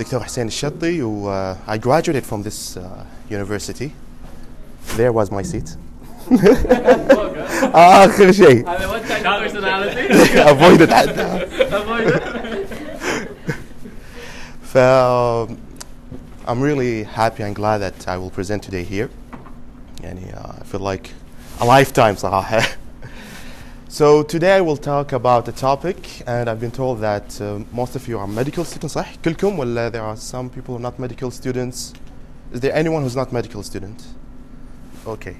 Dr. Hussain Shatti, who uh, I graduated from this uh, university. There was my seat. آخر شيء. I what kind of personality? Avoid it. Avoid it. So, um, I'm really happy and glad that I will present today here. And uh, I feel like a lifetime صراحة. So today I will talk about a topic and I've been told that uh, most of you are medical students صح؟ كلكم ولا there are some people who are not medical students? Is there anyone who's not medical student? Okay.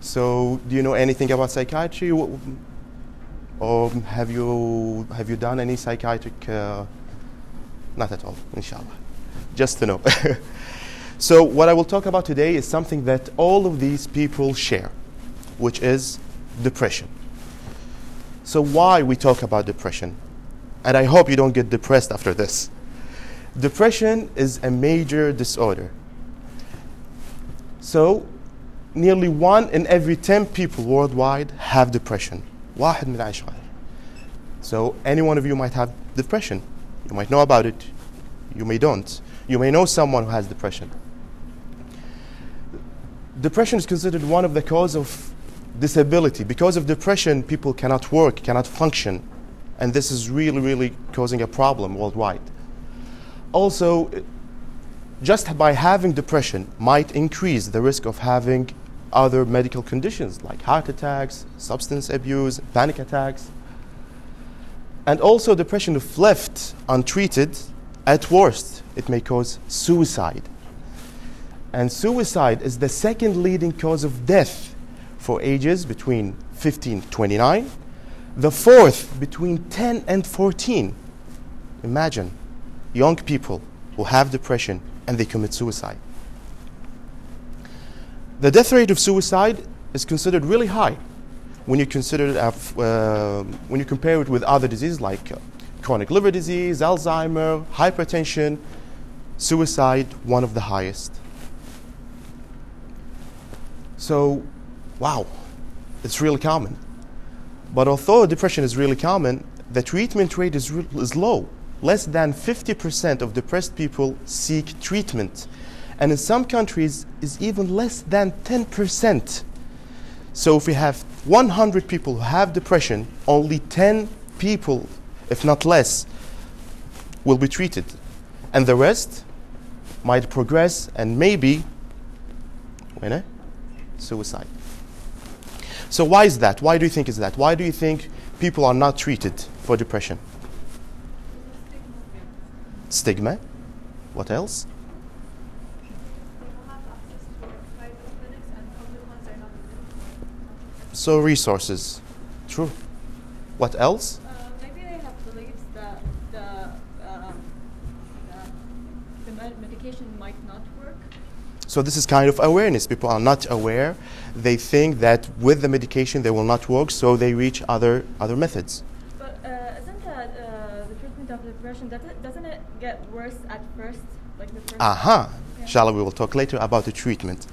So do you know anything about psychiatry? Wh- Or have you have you done any psychiatric uh, not at all, inshallah. Just to know. so, what I will talk about today is something that all of these people share, which is depression. So, why we talk about depression? And I hope you don't get depressed after this. Depression is a major disorder. So, nearly one in every 10 people worldwide have depression. واحد من عشرة. So, any one of you might have depression. You might know about it. You may don't. You may know someone who has depression. Depression is considered one of the cause of disability. Because of depression, people cannot work, cannot function. And this is really, really causing a problem worldwide. Also, just by having depression might increase the risk of having other medical conditions like heart attacks, substance abuse, panic attacks. And also, depression, if left untreated, at worst, it may cause suicide. And suicide is the second leading cause of death for ages between 15 to 29, the fourth between 10 and 14. Imagine young people who have depression and they commit suicide. The death rate of suicide is considered really high when you consider it, af- uh, when you compare it with other diseases like uh, chronic liver disease, Alzheimer, hypertension, suicide one of the highest. So, wow, it's really common. But although depression is really common, the treatment rate is, re- is low. Less than 50% of depressed people seek treatment. And in some countries, is even less than 10%. So if we have 100 people who have depression, only 10 people, if not less, will be treated. And the rest might progress and maybe, you know, suicide. So why is that? Why do you think is that? Why do you think people are not treated for depression? Stigma. What else? So resources. True. What else? Uh, maybe they have beliefs that the, um, that the medication might not work. So this is kind of awareness. People are not aware. They think that with the medication they will not work, so they reach other other methods. But uh, isn't that uh, the treatment of depression, doesn't it, doesn't it get worse at first? Like the first Aha. Yeah. Inshallah, we will talk later about the treatment.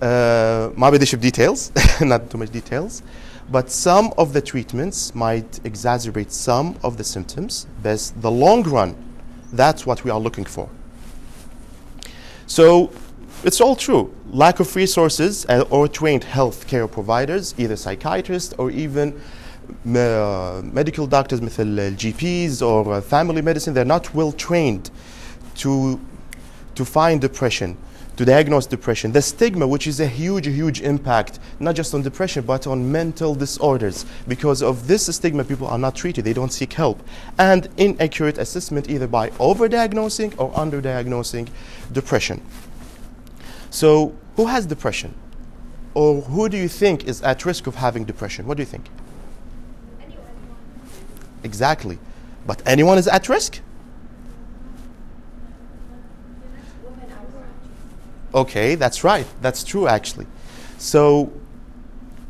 Uh, ما بديش details, not too much details, but some of the treatments might exacerbate some of the symptoms. But the long run, that's what we are looking for. So it's all true. Lack of resources uh, or trained healthcare providers, either psychiatrists or even uh, medical doctors, مثل GPs or uh, family medicine, they're not well trained to, to find depression, to diagnose depression. The stigma, which is a huge, huge impact, not just on depression, but on mental disorders. Because of this stigma, people are not treated, they don't seek help. And inaccurate assessment, either by overdiagnosing or underdiagnosing depression. So, who has depression? Or who do you think is at risk of having depression? What do you think? Anyone. Exactly. But anyone is at risk? Okay, that's right. That's true, actually. So,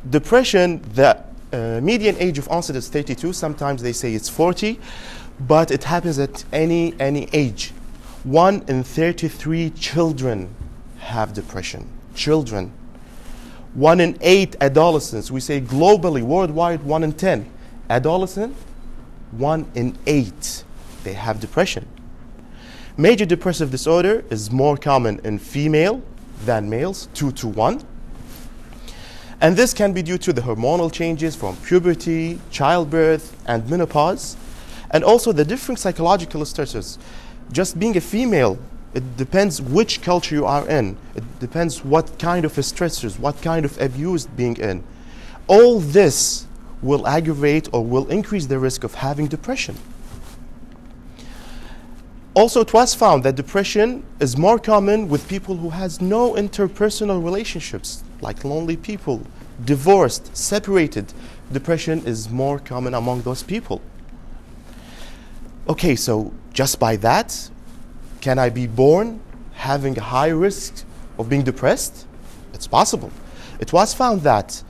depression, the uh, median age of onset is 32. Sometimes they say it's 40, but it happens at any any age. One in 33 children have depression. Children. One in eight adolescents. We say globally, worldwide, one in 10. Adolescent, one in eight, they have depression. Major depressive disorder is more common in female than males, 2 to 1. And this can be due to the hormonal changes from puberty, childbirth, and menopause, and also the different psychological stressors. Just being a female, it depends which culture you are in. It depends what kind of stressors, what kind of abuse being in. All this will aggravate or will increase the risk of having depression. Also, it was found that depression is more common with people who has no interpersonal relationships, like lonely people, divorced, separated. Depression is more common among those people. Okay, so just by that, can I be born having a high risk of being depressed? It's possible. It was found that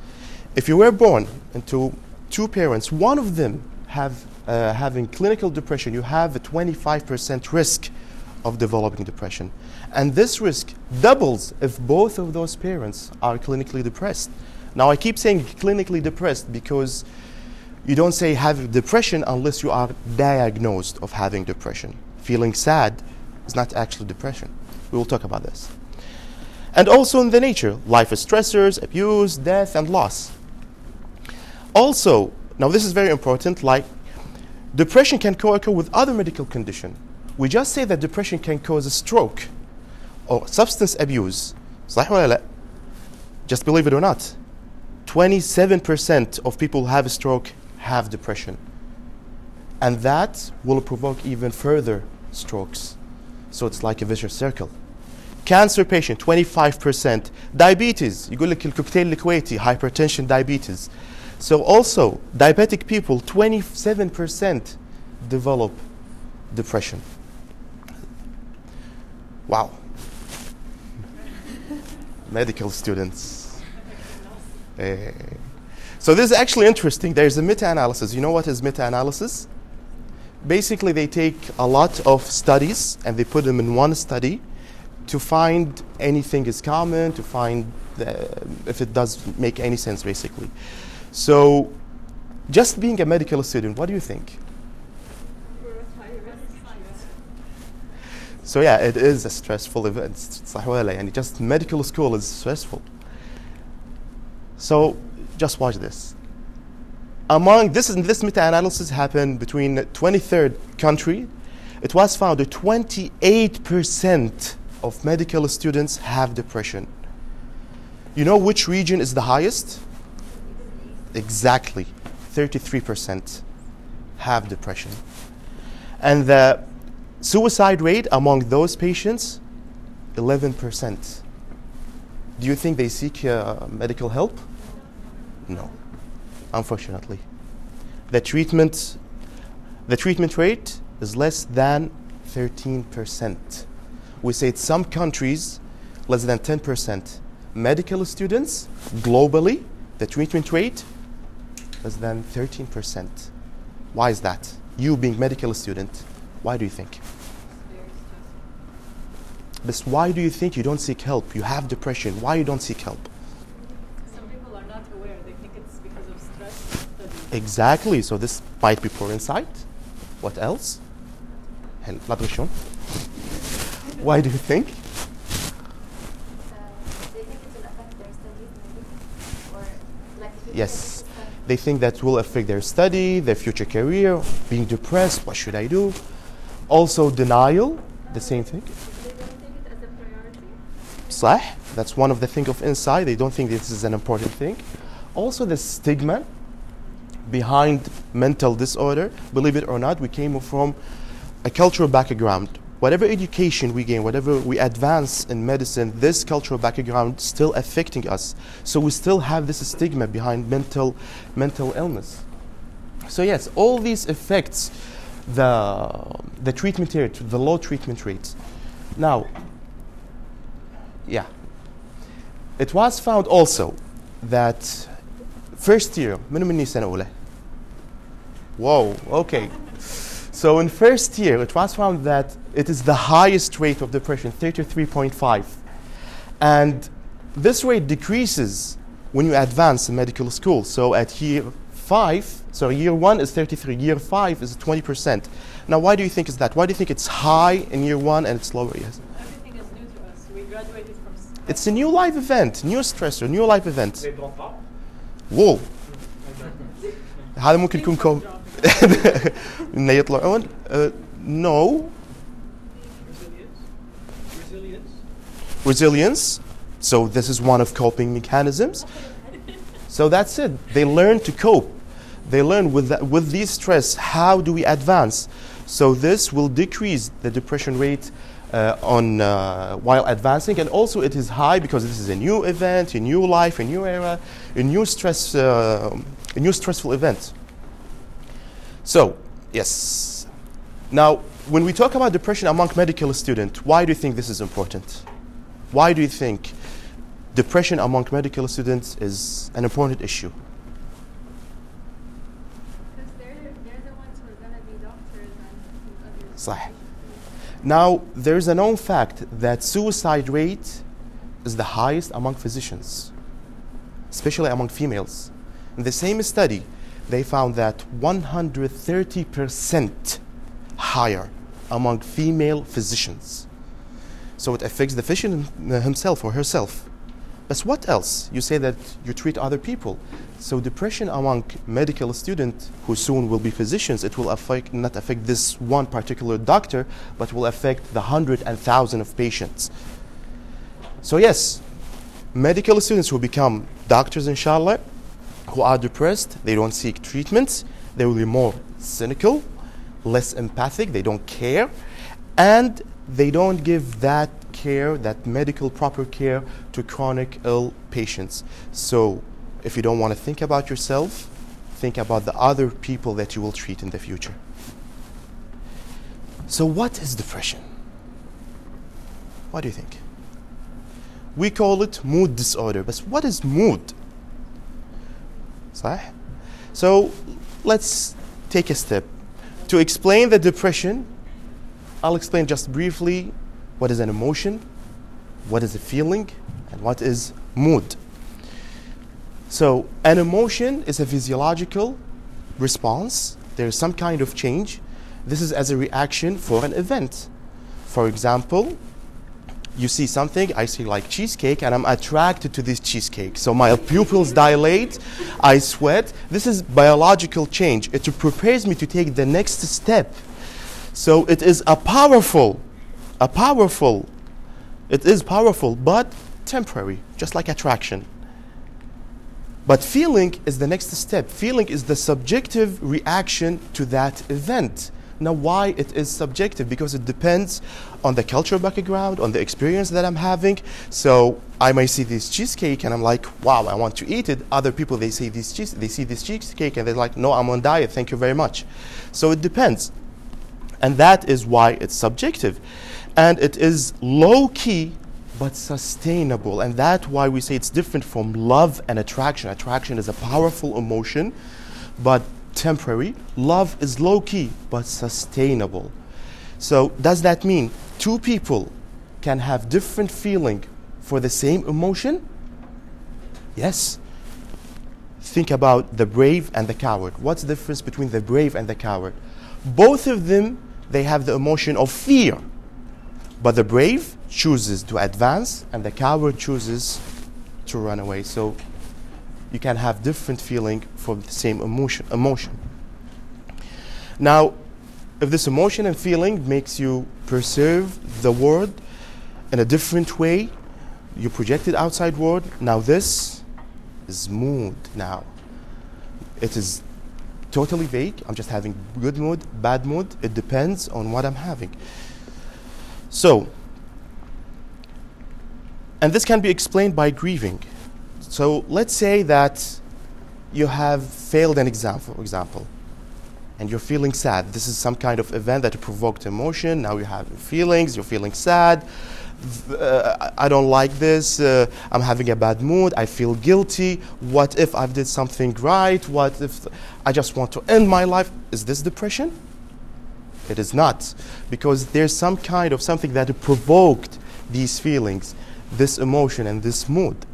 if you were born into two parents, one of them have uh, having clinical depression, you have a 25% risk of developing depression. And this risk doubles if both of those parents are clinically depressed. Now, I keep saying clinically depressed because you don't say have depression unless you are diagnosed of having depression. Feeling sad is not actually depression. We will talk about this. And also in the nature, life stressors, abuse, death, and loss. Also, now this is very important, like depression can co-occur with other medical condition. We just say that depression can cause a stroke or substance abuse. Just believe it or not, 27% of people who have a stroke have depression. And that will provoke even further strokes. So it's like a vicious circle. Cancer patient 25%. Diabetes يقول لك الكوكتيل الكويتي hypertension diabetes. So also, diabetic people, 27% develop depression. Wow. Medical students. Eh. so this is actually interesting. There's a meta-analysis. You know what is meta-analysis? basically they take a lot of studies and they put them in one study to find anything is common, to find the, if it does make any sense, basically. So, just being a medical student, what do you think? So yeah, it is a stressful event. Sahwala, and just medical school is stressful. So just watch this. Among this this meta-analysis happened between 23rd country. It was found that 28% of medical students have depression. You know which region is the highest? Exactly. 33% have depression. And the suicide rate among those patients, 11%. Do you think they seek uh, medical help? No, unfortunately. The treatment, the treatment rate is less than 13%. We say in some countries, less than 10%. Medical students, globally, the treatment rate less than 13%. Why is that? You being medical student, why do you think? But why do you think you don't seek help? You have depression. Why you don't seek help? Some people are not aware. They think it's because of stress. studies. Exactly. So this might be poor insight. What else? And blood. Why do you think? Yes. They think that will affect their study, their future career, being depressed, what should I do? Also, denial, the same thing. Slash, that's one of the thing of inside. They don't think this is an important thing. Also, the stigma, behind mental disorder. Believe it or not, we came from a cultural background. Whatever education we gain, whatever we advance in medicine, this cultural background still affecting us. So we still have this stigma behind mental mental illness. So yes, all these affects the the treatment rate, the low treatment rates. Now, yeah. It was found also that first year, منو مني سنة أولى؟ Whoa, okay. So in first year, it was found that it is the highest rate of depression, 33.5. And this rate decreases when you advance in medical school. So at year five, so year one is 33, year five is 20%. Now, why do you think is that? Why do you think it's high in year one and it's lower? Yes. Everything is new to us. We graduated from. s- It's a new life event, new stressor, new life event. They drop out. واو هذا ممكن يكون كوم انه يطلعون uh, no Resilience. Resilience. resilience so this is one of coping mechanisms so that's it they learn to cope they learn with that, with these stress how do we advance so this will decrease the depression rate uh, on uh, while advancing and also it is high because this is a new event a new life a new era a new stress uh, a new stressful event so yes now when we talk about depression among medical students why do you think this is important why do you think depression among medical students is an important issue? Because they're, they're the ones who are going to be doctors and others. صح. Now, there's a known fact that suicide rate is the highest among physicians, especially among females. In the same study, they found that 130% higher among female physicians. So it affects the physician himself or herself. But what else? You say that you treat other people. So depression among medical students who soon will be physicians, it will affect not affect this one particular doctor, but will affect the hundred and thousand of patients. So yes, medical students who become doctors, inshallah, who are depressed, they don't seek treatments, they will be more cynical, less empathic, they don't care, and they don't give that care, that medical proper care to chronic ill patients. So if you don't want to think about yourself, think about the other people that you will treat in the future. So what is depression? What do you think? We call it mood disorder, but what is mood? صح? So let's take a step. To explain the depression, I'll explain just briefly what is an emotion, what is a feeling, and what is mood. So, an emotion is a physiological response. There is some kind of change. This is as a reaction for an event. For example, you see something, I see like cheesecake, and I'm attracted to this cheesecake. So my pupils dilate, I sweat. This is biological change. It prepares me to take the next step. So it is a powerful, a powerful, it is powerful, but temporary, just like attraction. But feeling is the next step. Feeling is the subjective reaction to that event. Now, why it is subjective? Because it depends on the cultural background, on the experience that I'm having. So I may see this cheesecake and I'm like, wow, I want to eat it. Other people they see this cheese, they see this cheesecake and they're like, no, I'm on diet. Thank you very much. So it depends, and that is why it's subjective, and it is low key but sustainable, and that's why we say it's different from love and attraction. Attraction is a powerful emotion, but temporary. Love is low key but sustainable. So, does that mean two people can have different feeling for the same emotion? Yes. Think about the brave and the coward. What's the difference between the brave and the coward? Both of them they have the emotion of fear. But the brave chooses to advance and the coward chooses to run away. So you can have different feeling for the same emotion emotion. Now, if this emotion and feeling makes you perceive the world in a different way, you project it outside world. Now this is mood now. It is totally vague. I'm just having good mood, bad mood. It depends on what I'm having. So, and this can be explained by grieving. So let's say that you have failed an exam, for example, and you're feeling sad. This is some kind of event that provoked emotion. Now you have feelings, you're feeling sad. Uh, I- don't like this. Uh, I'm having a bad mood. I feel guilty. What if I did something right? What if I just want to end my life? Is this depression? It is not, because there's some kind of something that provoked these feelings, this emotion, and this mood.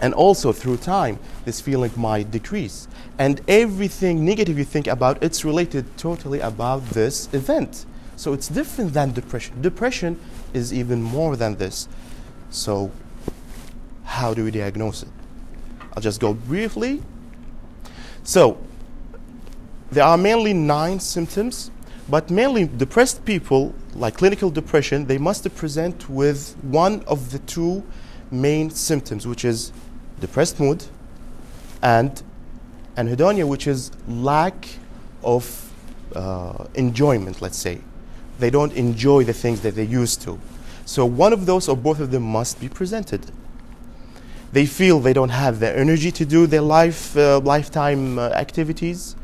And also through time, this feeling might decrease. And everything negative you think about, it's related totally about this event. So it's different than depression. Depression is even more than this. So, how do we diagnose it? I'll just go briefly. So, there are mainly nine symptoms, but mainly depressed people, like clinical depression, they must present with one of the two main symptoms, which is depressed mood and anhedonia, which is lack of uh, enjoyment, let's say. They don't enjoy the things that they used to. So one of those or both of them must be presented. They feel they don't have the energy to do their life, uh, lifetime uh, activities.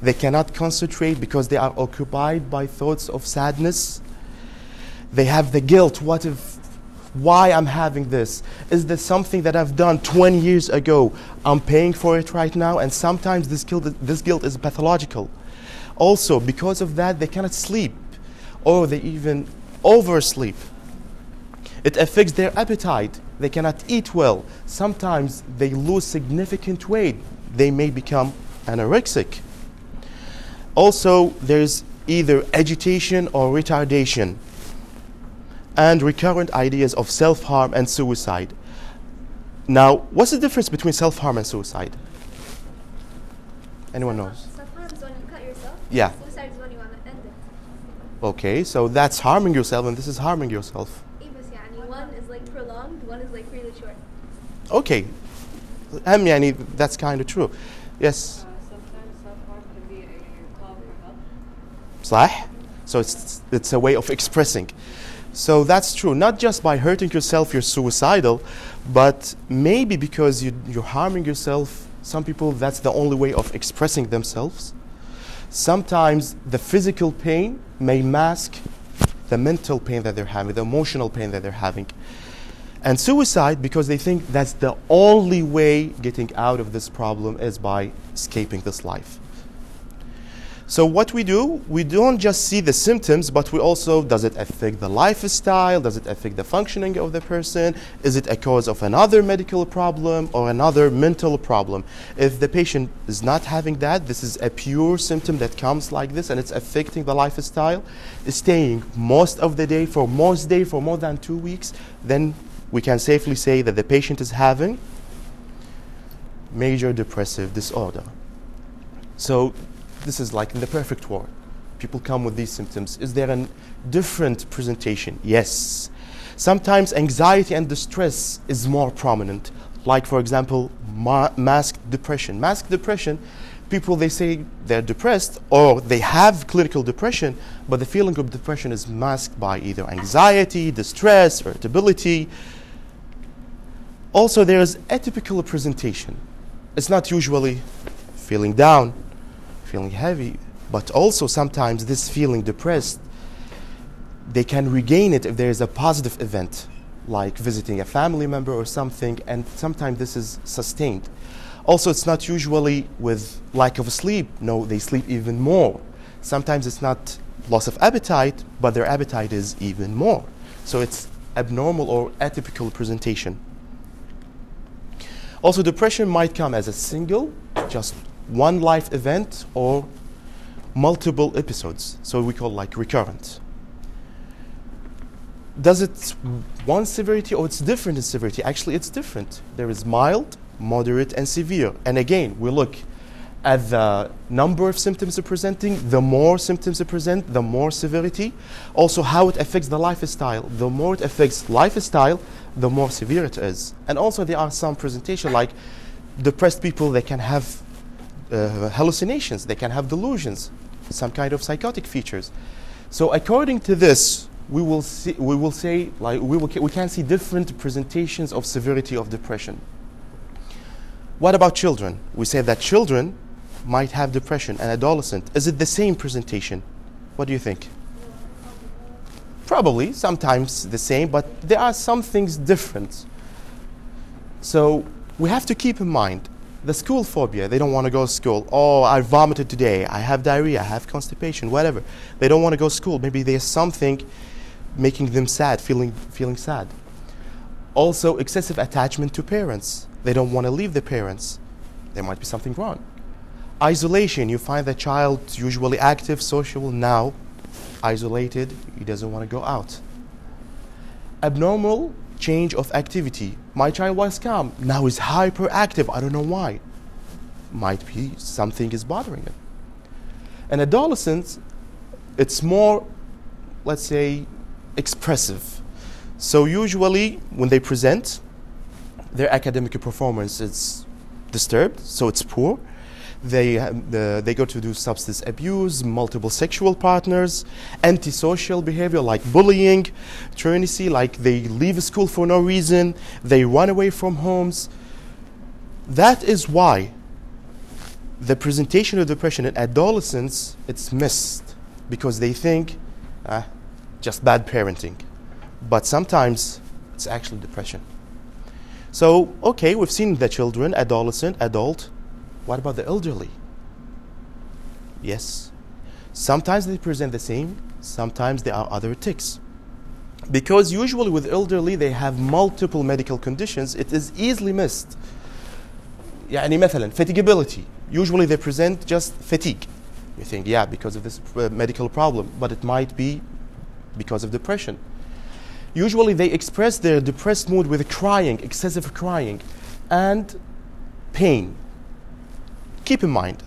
They cannot concentrate because they are occupied by thoughts of sadness. They have the guilt. What if why I'm having this. Is this something that I've done 20 years ago? I'm paying for it right now, and sometimes this guilt, this guilt is pathological. Also, because of that, they cannot sleep, or they even oversleep. It affects their appetite. They cannot eat well. Sometimes they lose significant weight. They may become anorexic. Also, there's either agitation or retardation and recurrent ideas of self harm and suicide. Now, what's the difference between self harm and suicide? Anyone knows? Self harm is when you cut yourself. Yeah. Suicide is when you want to end it. Okay, so that's harming yourself, and this is harming yourself. One is like prolonged, one is like really short. Okay. Um, that's kind of true. Yes. Uh, sometimes self harm can be a call for صح? So it's, it's a way of expressing. So that's true. Not just by hurting yourself, you're suicidal, but maybe because you, you're harming yourself. Some people, that's the only way of expressing themselves. Sometimes the physical pain may mask the mental pain that they're having, the emotional pain that they're having. And suicide, because they think that's the only way getting out of this problem is by escaping this life. So what we do, we don't just see the symptoms, but we also does it affect the lifestyle? Does it affect the functioning of the person? Is it a cause of another medical problem or another mental problem? If the patient is not having that, this is a pure symptom that comes like this and it's affecting the lifestyle, staying most of the day for most day for more than two weeks, then we can safely say that the patient is having major depressive disorder. So this is like in the perfect world. People come with these symptoms. Is there a different presentation? Yes. Sometimes anxiety and distress is more prominent. Like, for example, ma- masked depression. Masked depression, people they say they're depressed or they have clinical depression, but the feeling of depression is masked by either anxiety, distress, irritability. Also, there's atypical presentation. It's not usually feeling down, feeling heavy, but also sometimes this feeling depressed, they can regain it if there is a positive event, like visiting a family member or something, and sometimes this is sustained. Also, it's not usually with lack of sleep. No, they sleep even more. Sometimes it's not loss of appetite, but their appetite is even more. So it's abnormal or atypical presentation. Also, depression might come as a single, just one life event, or multiple episodes. So we call like recurrent. Does it one severity or it's different in severity? Actually, it's different. There is mild, moderate, and severe. And again, we look at the number of symptoms they're presenting. The more symptoms are present, the more severity. Also, how it affects the lifestyle. The more it affects lifestyle, the more severe it is. And also, there are some presentation like depressed people. They can have uh, hallucinations. They can have delusions, some kind of psychotic features. So, according to this, we will see. We will say like we will. We can see different presentations of severity of depression. What about children? We say that children might have depression and adolescent. Is it the same presentation? What do you think? Probably, sometimes the same, but there are some things different. So we have to keep in mind the school phobia. They don't want to go to school. Oh, I vomited today. I have diarrhea. I have constipation. Whatever. They don't want to go to school. Maybe there's something making them sad, feeling feeling sad. Also, excessive attachment to parents. They don't want to leave their parents. There might be something wrong. Isolation, you find the child usually active, social, now isolated, he doesn't want to go out. Abnormal change of activity. My child was calm, now he's hyperactive, I don't know why. Might be something is bothering him. An adolescent, it's more, let's say, expressive. So usually when they present, their academic performance is disturbed, so it's poor. They, they go to do substance abuse, multiple sexual partners, antisocial behavior like bullying, truancy, like they leave school for no reason, they run away from homes. That is why the presentation of depression in adolescents it's missed because they think ah, just bad parenting but sometimes it's actually depression so okay we've seen the children adolescent adult what about the elderly yes sometimes they present the same sometimes there are other tics because usually with elderly they have multiple medical conditions it is easily missed يعني مثلا fatigability usually they present just fatigue you think yeah because of this uh, medical problem but it might be because of depression usually they express their depressed mood with crying excessive crying and pain keep in mind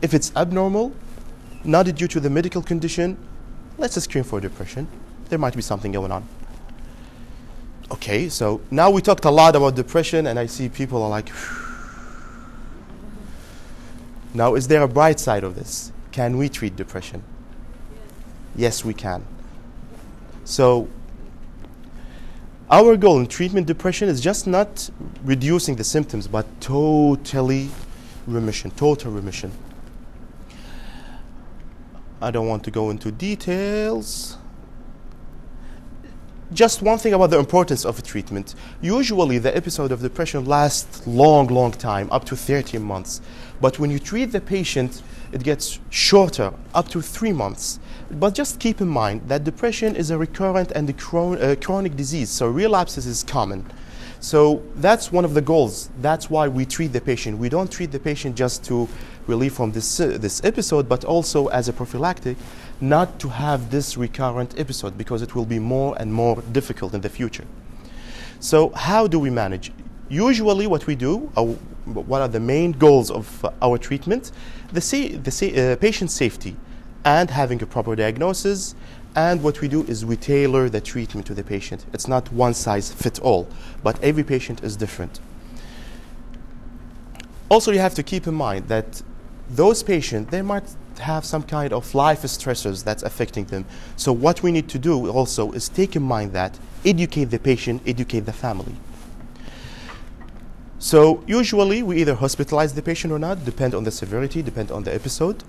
if it's abnormal not due to the medical condition let's screen for depression there might be something going on okay so now we talked a lot about depression and i see people are like now, is there a bright side of this? Can we treat depression? Yes, we can. So, our goal in treatment depression is just not reducing the symptoms, but totally remission, total remission. I don't want to go into details. Just one thing about the importance of a treatment. Usually, the episode of depression lasts long, long time, up to 13 months. But when you treat the patient, it gets shorter, up to three months. But just keep in mind that depression is a recurrent and a chron- uh, chronic disease, so relapses is common. So that's one of the goals. That's why we treat the patient. We don't treat the patient just to relieve from this, uh, this episode, but also as a prophylactic, not to have this recurrent episode because it will be more and more difficult in the future. So, how do we manage? Usually, what we do, uh, what are the main goals of uh, our treatment? The, sa- the sa- uh, patient safety and having a proper diagnosis. And what we do is we tailor the treatment to the patient. It's not one size fits all, but every patient is different. Also, you have to keep in mind that those patients, they might have some kind of life stressors that's affecting them. So, what we need to do also is take in mind that, educate the patient, educate the family. So usually we either hospitalize the patient or not, depend on the severity, depend on the episode.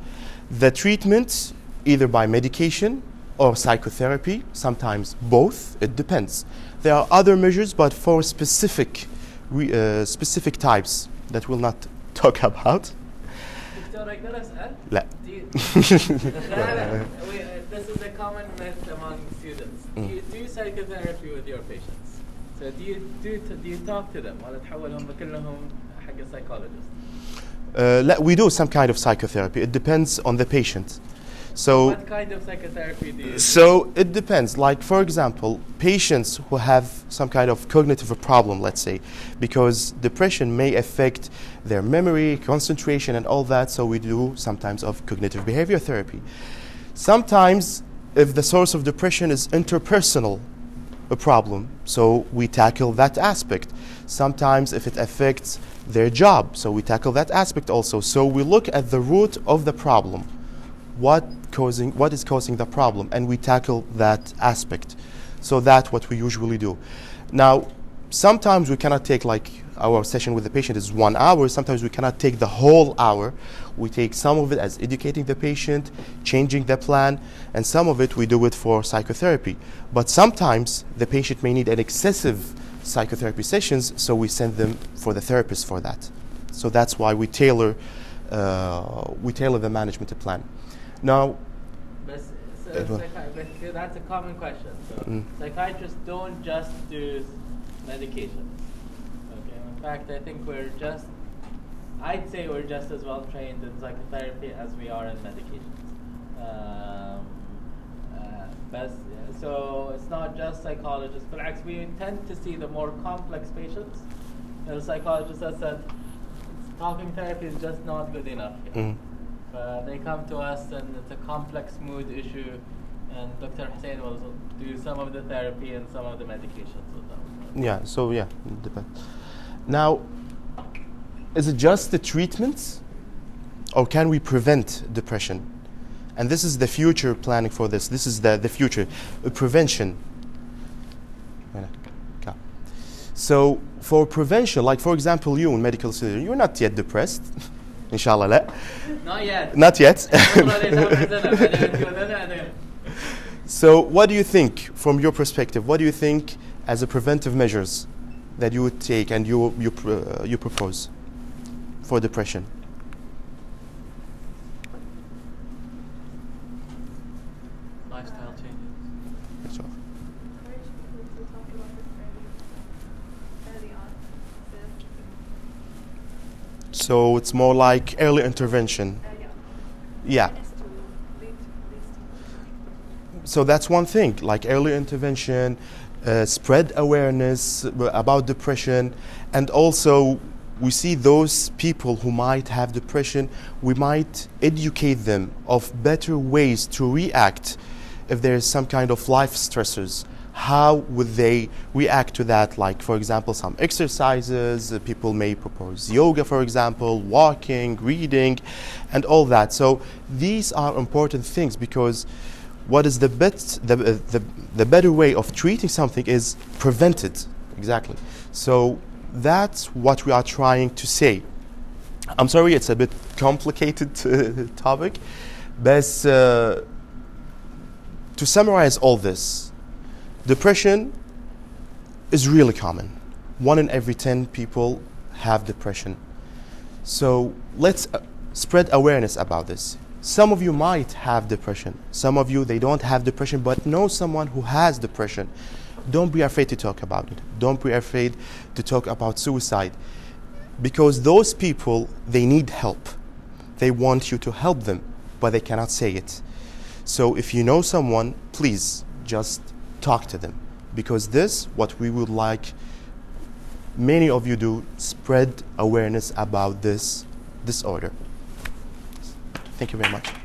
The treatment, either by medication or psychotherapy, sometimes both, it depends. There are other measures, but for specific, re, uh, specific types that we'll not talk about. دكتور اقدر اسال؟ لا. Do you- لا لا we- uh, This is a common myth among students. Do you do psychotherapy with your patients? So do you do do you talk to them ولا تحولهم كلهم حق psychologist? Uh, لا, we do some kind of psychotherapy. It depends on the patient. So What kind of psychotherapy do you do? So it depends. Like, for example, patients who have some kind of cognitive problem, let's say, because depression may affect their memory, concentration, and all that, so we do sometimes of cognitive behavior therapy. Sometimes, if the source of depression is interpersonal, a problem, so we tackle that aspect. Sometimes, if it affects their job, so we tackle that aspect also. So we look at the root of the problem what causing what is causing the problem and we tackle that aspect. So that's what we usually do. Now sometimes we cannot take like our session with the patient is one hour. Sometimes we cannot take the whole hour. We take some of it as educating the patient changing the plan and some of it we do it for psychotherapy. But sometimes the patient may need an excessive psychotherapy sessions so we send them for the therapist for that. So that's why we tailor uh, we tailor the management plan now, بس so psychi- that's a common question. So Mm. psychiatrists don't just do medication. Okay, In fact, I think we're just, I'd say we're just as well trained in psychotherapy as we are in medications. Um, uh, best, so it's not just psychologists, but actually we tend to see the more complex patients. The psychologist has said talking therapy is just not good enough. Mhm. Uh, they come to us and it's a complex mood issue, and Dr. Hussain will do some of the therapy and some of the medications with them. Yeah, so yeah, depends. Now, is it just the treatments, or can we prevent depression? And this is the future planning for this. This is the, the future uh, prevention. So, for prevention, like for example, you in medical student, you're not yet depressed. inshallah. Not yet. Not yet. so, what do you think, from your perspective, what do you think as a preventive measures that you would take and you, you, uh, you propose for depression? So it's more like early intervention. uh, yeah. Yeah. Awareness to lead, leads to So that's one thing, like early intervention, uh, spread awareness about depression, and also we see those people who might have depression, we might educate them of better ways to react if there is some kind of life stressors. How would they react to that? Like, for example, some exercises, uh, people may propose yoga, for example, walking, reading, and all that. So, these are important things because what is the best the, uh, the, the better way of treating something is prevented exactly so that's what we are trying to say i'm sorry it's a bit complicated uh, topic but uh, to summarize all this depression is really common one in every 10 people have depression so let's uh, spread awareness about this. Some of you might have depression. Some of you they don't have depression but know someone who has depression. Don't be afraid to talk about it. Don't be afraid to talk about suicide because those people they need help. They want you to help them but they cannot say it. So if you know someone, please just talk to them because this what we would like many of you do spread awareness about this disorder. Thank you very much.